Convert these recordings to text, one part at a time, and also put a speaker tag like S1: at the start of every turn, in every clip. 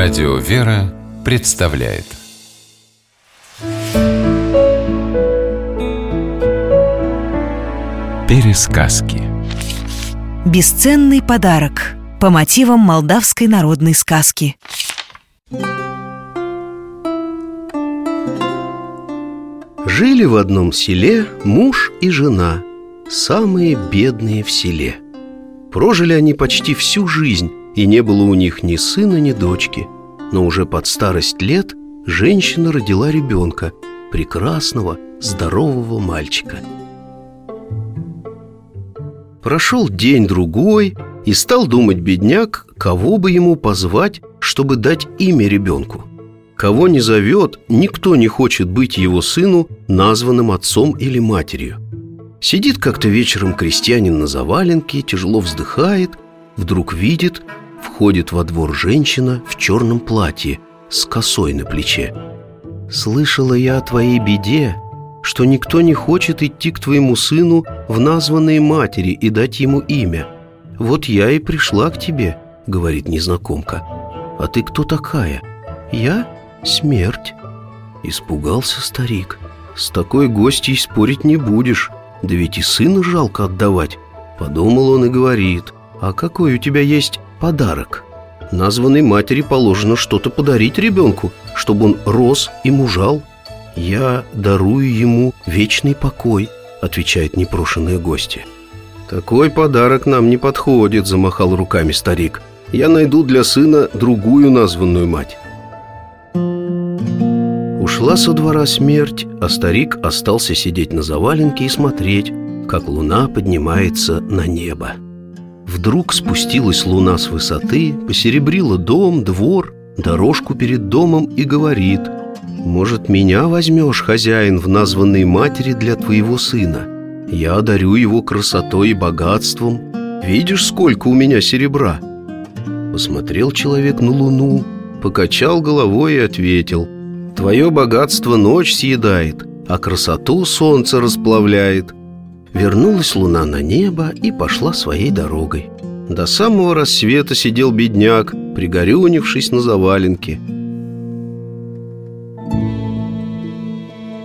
S1: Радио «Вера» представляет Пересказки
S2: Бесценный подарок по мотивам молдавской народной сказки.
S3: Жили в одном селе муж и жена, самые бедные в селе. Прожили они почти всю жизнь, и не было у них ни сына, ни дочки. Но уже под старость лет женщина родила ребенка, прекрасного, здорового мальчика. Прошел день-другой, и стал думать бедняк, кого бы ему позвать, чтобы дать имя ребенку. Кого не зовет, никто не хочет быть его сыну названным отцом или матерью. Сидит как-то вечером крестьянин на заваленке, тяжело вздыхает, вдруг видит, входит во двор женщина в черном платье с косой на плече. «Слышала я о твоей беде, что никто не хочет идти к твоему сыну в названные матери и дать ему имя. Вот я и пришла к тебе», — говорит незнакомка. «А ты кто такая?» «Я смерть». Испугался старик. «С такой гостьей спорить не будешь, да ведь и сына жалко отдавать». Подумал он и говорит, «А какой у тебя есть подарок?» Названной матери положено что-то подарить ребенку, чтобы он рос и мужал. «Я дарую ему вечный покой», — отвечает непрошенные гости. «Такой подарок нам не подходит», — замахал руками старик. «Я найду для сына другую названную мать». Ушла со двора смерть, а старик остался сидеть на заваленке и смотреть, как луна поднимается на небо. Вдруг спустилась луна с высоты, посеребрила дом, двор, дорожку перед домом и говорит «Может, меня возьмешь, хозяин, в названной матери для твоего сына? Я одарю его красотой и богатством. Видишь, сколько у меня серебра?» Посмотрел человек на луну, покачал головой и ответил – Твое богатство ночь съедает, а красоту солнце расплавляет. Вернулась луна на небо и пошла своей дорогой. До самого рассвета сидел бедняк, пригорюнившись на заваленке.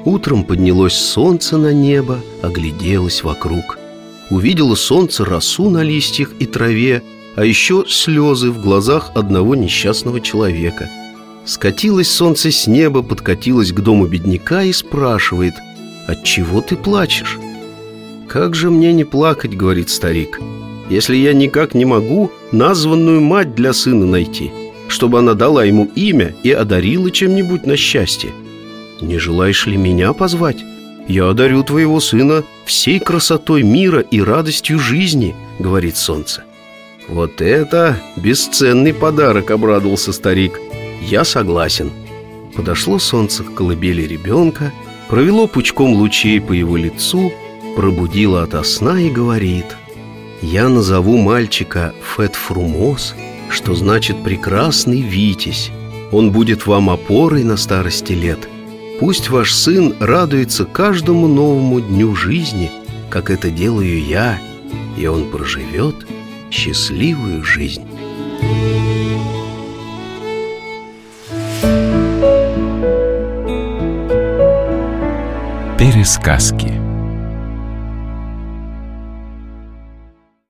S3: Утром поднялось солнце на небо, огляделось вокруг. Увидело солнце росу на листьях и траве, а еще слезы в глазах одного несчастного человека – Скатилось солнце с неба, подкатилось к дому бедняка и спрашивает «От чего ты плачешь?» «Как же мне не плакать?» — говорит старик «Если я никак не могу названную мать для сына найти, чтобы она дала ему имя и одарила чем-нибудь на счастье. Не желаешь ли меня позвать? Я одарю твоего сына всей красотой мира и радостью жизни», — говорит солнце. «Вот это бесценный подарок!» — обрадовался старик — я согласен Подошло солнце к колыбели ребенка Провело пучком лучей по его лицу Пробудило ото сна и говорит Я назову мальчика Фет Фрумос Что значит прекрасный Витязь Он будет вам опорой на старости лет. Пусть ваш сын радуется каждому новому дню жизни Как это делаю я И он проживет счастливую жизнь
S1: Пересказки